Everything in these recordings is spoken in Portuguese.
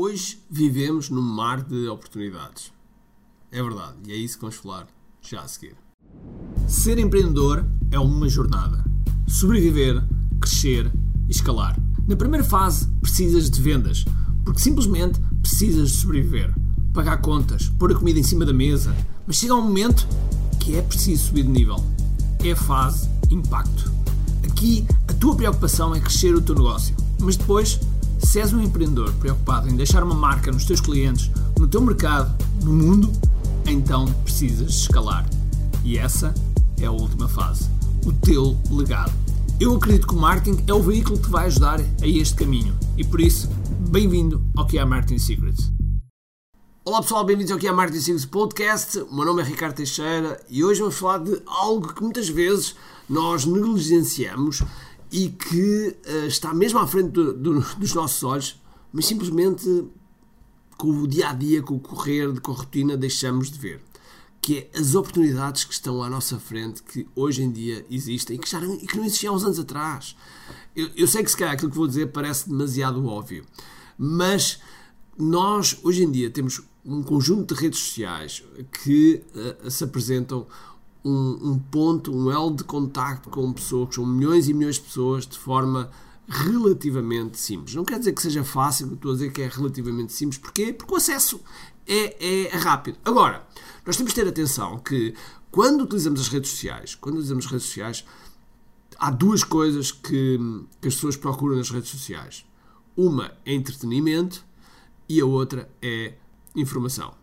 Hoje vivemos num mar de oportunidades. É verdade, e é isso que vamos falar já a seguir. Ser empreendedor é uma jornada. Sobreviver, crescer e escalar. Na primeira fase, precisas de vendas, porque simplesmente precisas de sobreviver. Pagar contas, pôr a comida em cima da mesa, mas chega um momento que é preciso subir de nível. É a fase impacto. Aqui, a tua preocupação é crescer o teu negócio, mas depois se és um empreendedor preocupado em deixar uma marca nos teus clientes, no teu mercado, no mundo, então precisas escalar. E essa é a última fase. O teu legado. Eu acredito que o marketing é o veículo que te vai ajudar a este caminho. E por isso, bem-vindo ao que é Marketing Secrets. Olá pessoal, bem-vindos ao que é Marketing Secrets Podcast. O meu nome é Ricardo Teixeira e hoje vamos falar de algo que muitas vezes nós negligenciamos e que uh, está mesmo à frente do, do, dos nossos olhos, mas simplesmente com o dia a dia, com o correr, com a rotina, deixamos de ver. Que é as oportunidades que estão à nossa frente, que hoje em dia existem e que, já não, e que não existiam há uns anos atrás. Eu, eu sei que se calhar aquilo que vou dizer parece demasiado óbvio, mas nós hoje em dia temos um conjunto de redes sociais que uh, se apresentam um, um, ponto, um elo de contacto com pessoas, com milhões e milhões de pessoas, de forma relativamente simples. Não quer dizer que seja fácil, estou a dizer que é relativamente simples. Porquê? Porque o acesso é, é rápido. Agora, nós temos de ter atenção que quando utilizamos as redes sociais, quando utilizamos as redes sociais, há duas coisas que, que as pessoas procuram nas redes sociais. Uma é entretenimento e a outra é informação.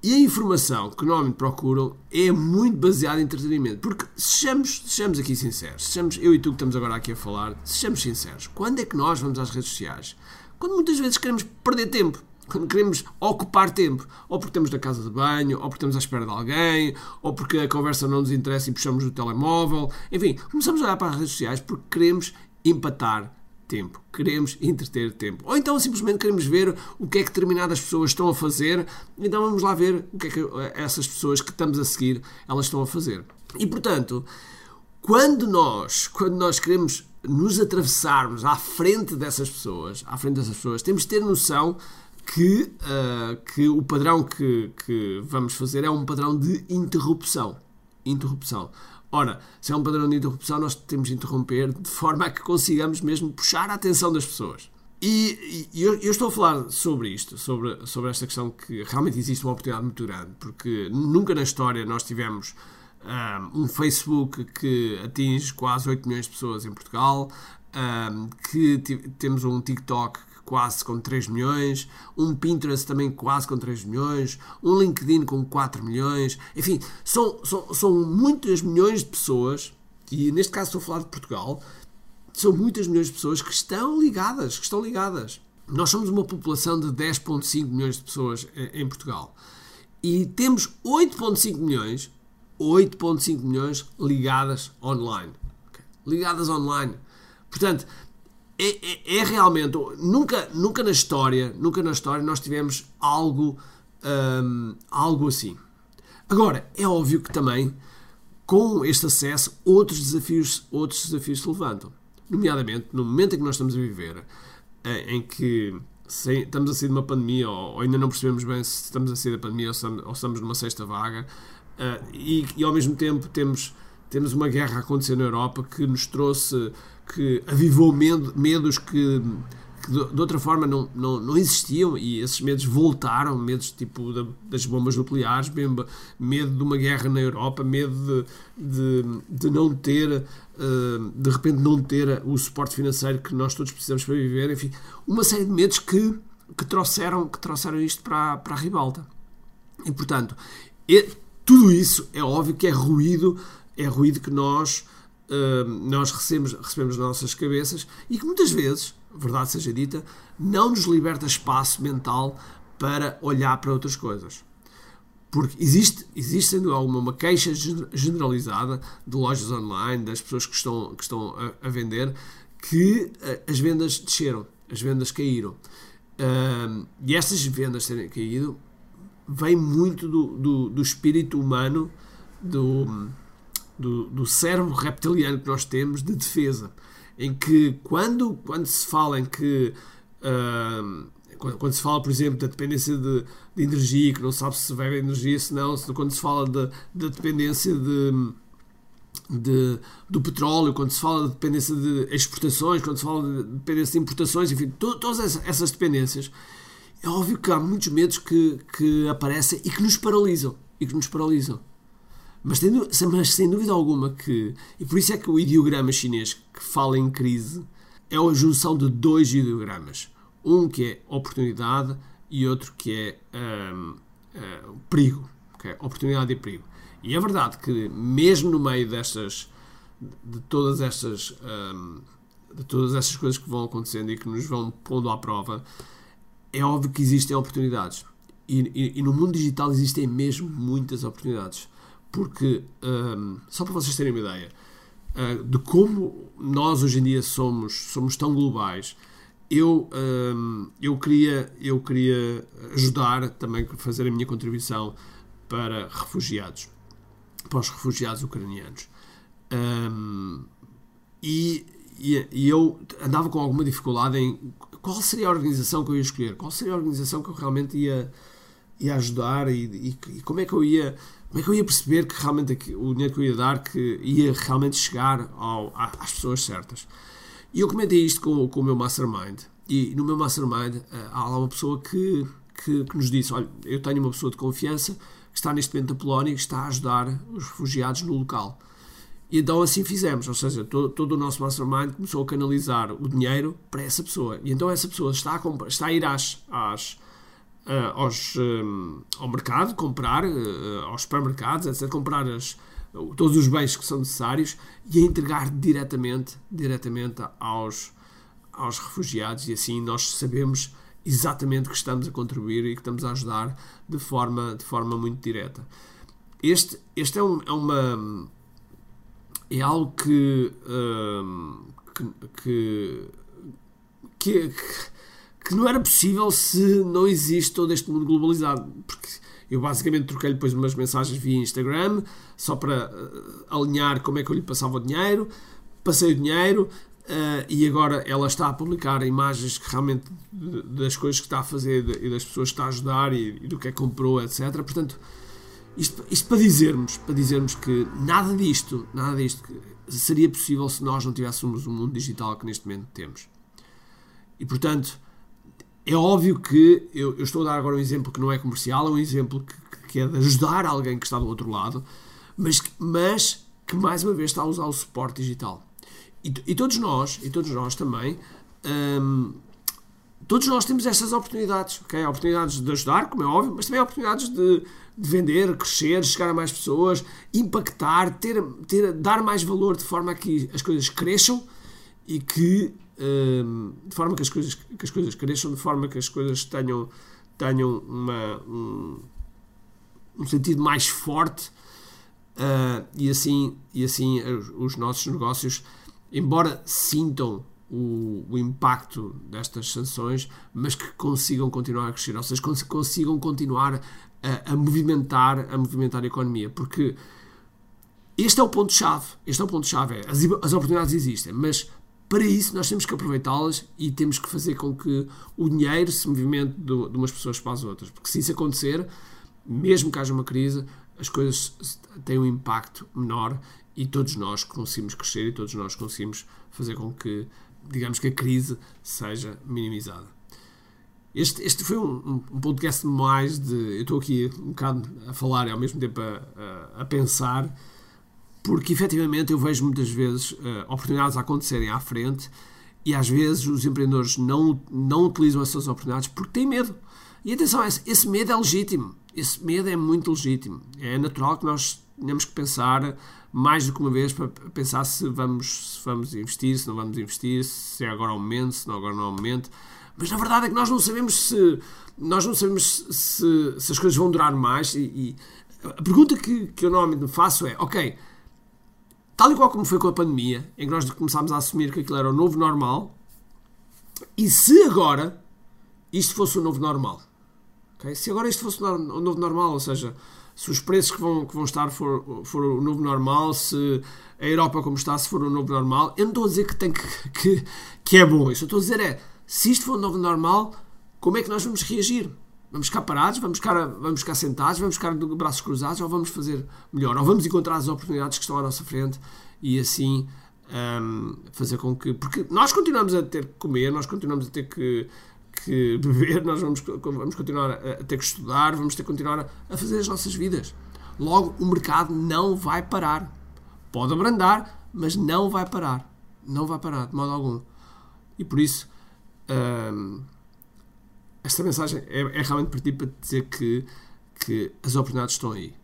E a informação que normalmente procuram é muito baseada em entretenimento. Porque, sejamos, sejamos aqui sinceros, sejamos, eu e tu que estamos agora aqui a falar, sejamos sinceros, quando é que nós vamos às redes sociais? Quando muitas vezes queremos perder tempo. Quando queremos ocupar tempo. Ou porque estamos na casa de banho, ou porque estamos à espera de alguém, ou porque a conversa não nos interessa e puxamos o telemóvel. Enfim, começamos a olhar para as redes sociais porque queremos empatar tempo. Queremos entreter tempo. Ou então simplesmente queremos ver o que é que determinadas pessoas estão a fazer. Então vamos lá ver o que é que essas pessoas que estamos a seguir elas estão a fazer. E portanto, quando nós, quando nós queremos nos atravessarmos à frente dessas pessoas, à frente dessas pessoas, temos de ter noção que, uh, que o padrão que, que vamos fazer é um padrão de interrupção. Interrupção. Ora, se é um padrão de interrupção, nós temos de interromper de forma a que consigamos mesmo puxar a atenção das pessoas. E, e eu, eu, estou a falar sobre isto, sobre, sobre esta questão que realmente existe uma oportunidade muito grande, porque nunca na história nós tivemos um, um Facebook que atinge quase 8 milhões de pessoas em Portugal, um, que temos um TikTok quase com 3 milhões, um Pinterest também quase com 3 milhões, um LinkedIn com 4 milhões, enfim, são, são, são muitas milhões de pessoas, e neste caso estou a falar de Portugal, são muitas milhões de pessoas que estão ligadas, que estão ligadas. Nós somos uma população de 10.5 milhões de pessoas em Portugal. E temos 8.5 milhões, 8.5 milhões ligadas online. Ligadas online. Portanto, é, é, é, realmente nunca nunca na história nunca na história nós tivemos algo um, algo assim. Agora é óbvio que também com este acesso outros desafios outros desafios se levantam. Nomeadamente no momento em que nós estamos a viver eh, em que estamos a sair de uma pandemia ou, ainda não percebemos bem se estamos a sair da pandemia ou estamos, ou estamos numa sexta vaga uh, e, e ao mesmo tempo temos temos uma guerra a acontecer na Europa que nos trouxe, que avivou medo, medos que, que de, outra forma não, não, não existiam e esses medos voltaram, medos tipo da, das bombas nucleares, medo, medo de uma guerra na Europa, medo de, de, de não ter, uh, de repente não ter o suporte financeiro que nós todos precisamos para viver, enfim, uma série de medos que, que, trouxeram, que trouxeram isto para, para a ribalta. E portanto, e, tudo isso é óbvio que é ruído é ruído que nós, uh, nós recebemos, recebemos nas nossas cabeças e que muitas vezes, verdade seja dita, não nos liberta espaço mental para olhar para outras coisas. Porque existe, existe sendo alguma uma queixa generalizada de lojas online, das pessoas que estão, que estão a, a vender, que uh, as vendas desceram, as vendas caíram. Uh, e estas vendas terem caído vem muito do, do, do espírito humano, do, do, do cérebro reptiliano que nós temos de defesa, em que quando, quando se fala em que uh, quando, quando, se fala, por exemplo, da dependência de, de, energia, que não sabe se vai haver energia, se não, quando se fala da, da dependência de, de, do petróleo, quando se fala de dependência de exportações, quando se fala de dependência de importações, enfim, to, todas essas dependências, é óbvio que há muitos medos que, que aparecem e que nos paralisam. E que nos paralisam. Mas, mas sem dúvida alguma que. E por isso é que o ideograma chinês que fala em crise é a junção de dois ideogramas. Um que é oportunidade e outro que é um, um, perigo. Okay? Oportunidade e perigo. E é verdade que, mesmo no meio destas. de todas estas. Um, de todas estas coisas que vão acontecendo e que nos vão pondo à prova, é óbvio que existem oportunidades. E, e, e no mundo digital existem mesmo muitas oportunidades. Porque, um, só para vocês terem uma ideia, uh, de como nós hoje em dia somos, somos tão globais, eu, um, eu, queria, eu queria ajudar também fazer a minha contribuição para refugiados, para os refugiados ucranianos. Um, e, e, e, eu andava com alguma dificuldade em qual seria a organização que eu ia escolher, qual seria a organização que eu realmente ia, ia ajudar e, e, e como é que eu ia como é que eu ia perceber que realmente o dinheiro que eu ia dar que ia realmente chegar ao, às pessoas certas? E eu comentei isto com, com o meu mastermind. E no meu mastermind eh, há lá uma pessoa que, que, que, nos disse: Olha, eu tenho uma pessoa de confiança que está neste momento na Polónia e que está a ajudar os refugiados no local. E então assim fizemos, ou seja, todo, todo, o nosso mastermind começou a canalizar o dinheiro para essa pessoa. E então essa pessoa está a, comprar, está a ir às, às, aos, um, ao mercado, comprar, uh, aos supermercados, etc., comprar as, todos os bens que são necessários e a entregar diretamente, diretamente aos, aos refugiados e assim nós sabemos exatamente que estamos a contribuir e que estamos a ajudar de forma, de forma muito direta. Este, este é, um, é uma é algo que, um, que, que, que que não era possível se não existe todo este mundo globalizado. Porque eu basicamente troquei-lhe depois umas mensagens via Instagram, só para uh, alinhar como é que eu lhe passava o dinheiro. Passei o dinheiro uh, e agora ela está a publicar imagens que realmente das coisas que está a fazer e das pessoas que está a ajudar e, e do que é que comprou, etc. Portanto, isto, isto, para dizermos, para dizermos que nada disto, nada disto seria possível se nós não tivéssemos o mundo digital que neste momento temos. E portanto, é óbvio que eu, eu, estou a dar agora um exemplo que não é comercial, é um exemplo que, que é de ajudar alguém que está do outro lado, mas, mas que mais uma vez está a usar o suporte digital. E, e todos nós, e todos nós também, hum, todos nós temos estas oportunidades, ok? Oportunidades de ajudar, como é óbvio, mas também oportunidades de, de vender, crescer, chegar a mais pessoas, impactar, ter, ter, dar mais valor de forma a que as coisas cresçam e que de forma que as coisas que as coisas cresçam, de forma que as coisas tenham tenham uma, um, um sentido mais forte uh, e assim e assim os nossos negócios, embora sintam o, o, impacto destas sanções, mas que consigam continuar a crescer, ou seja, consigam continuar a, a movimentar a movimentar a economia, porque este é o ponto-chave. Este é o ponto-chave. É, as, as oportunidades existem, mas para isso, nós temos que aproveitá-las e temos que fazer com que o dinheiro se movimente de, umas pessoas para as outras. Porque se isso acontecer, mesmo que haja uma crise, as coisas têm um impacto menor e todos nós conseguimos crescer e todos nós conseguimos fazer com que, digamos que a crise seja minimizada. Este, este foi um, um podcast mais de. Eu estou aqui um bocado a falar e ao mesmo tempo a, a, a pensar porque efetivamente eu vejo muitas vezes uh, oportunidades a acontecerem à frente e às vezes os empreendedores não, não utilizam essas oportunidades porque têm medo. E atenção, esse, esse medo é legítimo. Esse medo é muito legítimo. É natural que nós tenhamos que pensar mais do que uma vez para pensar se vamos, se vamos investir, se não vamos investir, se é agora o momento, se não agora não o momento. Mas na verdade é que nós não sabemos se nós não sabemos se, se as coisas vão durar mais e, e a pergunta que, que eu normalmente me faço é, ok, Tal e qual como foi com a pandemia, em que nós começámos a assumir que aquilo era o novo normal, e se agora isto fosse o novo normal? Okay? Se agora isto fosse o novo normal, ou seja, se os preços que vão, que vão estar for, for o novo normal, se a Europa como está, se for o novo normal, eu não estou a dizer que, tem que, que, que é bom. Isso eu estou a dizer é, se isto for o novo normal, como é que nós vamos reagir? Vamos ficar parados, vamos ficar, vamos ficar sentados, vamos ficar de braços cruzados ou vamos fazer melhor? Ou vamos encontrar as oportunidades que estão à nossa frente e assim um, fazer com que. Porque nós continuamos a ter que comer, nós continuamos a ter que, que beber, nós vamos, vamos continuar a ter que estudar, vamos ter que continuar a fazer as nossas vidas. Logo, o mercado não vai parar. Pode abrandar, mas não vai parar. Não vai parar, de modo algum. E por isso. Um, esta mensagem é, é realmente para ti para dizer que, que as oportunidades estão aí.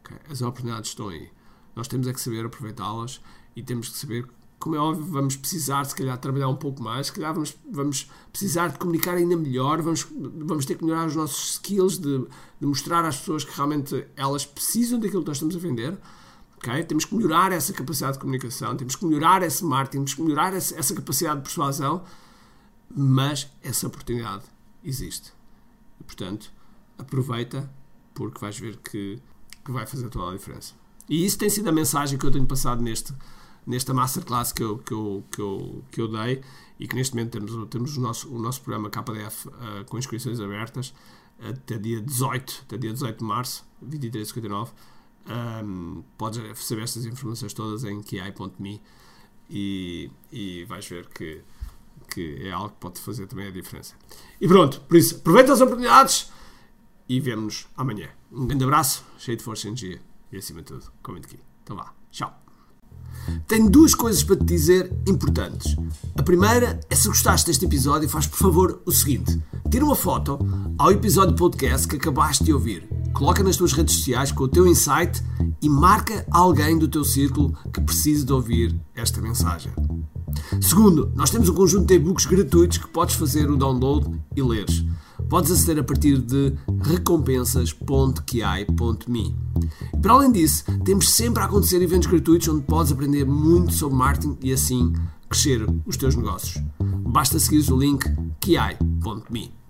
Okay? As oportunidades estão aí. Nós temos é que saber aproveitá-las e temos que saber, como é óbvio, vamos precisar, se calhar, trabalhar um pouco mais, se calhar vamos, vamos precisar de comunicar ainda melhor, vamos, vamos ter que melhorar os nossos skills de, de mostrar às pessoas que realmente elas precisam daquilo que nós estamos a vender. Okay? Temos que melhorar essa capacidade de comunicação, temos que melhorar esse marketing, temos que melhorar essa, essa capacidade de persuasão, mas essa oportunidade existe. E, portanto, aproveita porque vais ver que, que vai fazer toda a diferença. E isso tem sido a mensagem que eu tenho passado neste, nesta masterclass que eu, que, eu, que, eu, que eu dei e que neste momento temos, temos o, nosso, o nosso programa KDF uh, com inscrições abertas até dia 18, até dia 18 de março, 2359. Um, podes saber estas informações todas em ki.me e, e vais ver que que é algo que pode fazer também a diferença. E pronto, por isso, aproveita as oportunidades e vemo-nos amanhã. Um grande abraço, cheio de força e energia e acima de tudo, comente aqui. Então vá, tchau. Tenho duas coisas para te dizer importantes. A primeira é se gostaste deste episódio, faz por favor o seguinte: tira uma foto ao episódio podcast que acabaste de ouvir, coloca nas tuas redes sociais com o teu insight e marca alguém do teu círculo que precise de ouvir esta mensagem. Segundo, nós temos um conjunto de e-books gratuitos que podes fazer o download e leres. Podes aceder a partir de recompensas.ki.me. Para além disso, temos sempre a acontecer eventos gratuitos onde podes aprender muito sobre marketing e assim crescer os teus negócios. Basta seguir o link ki.me.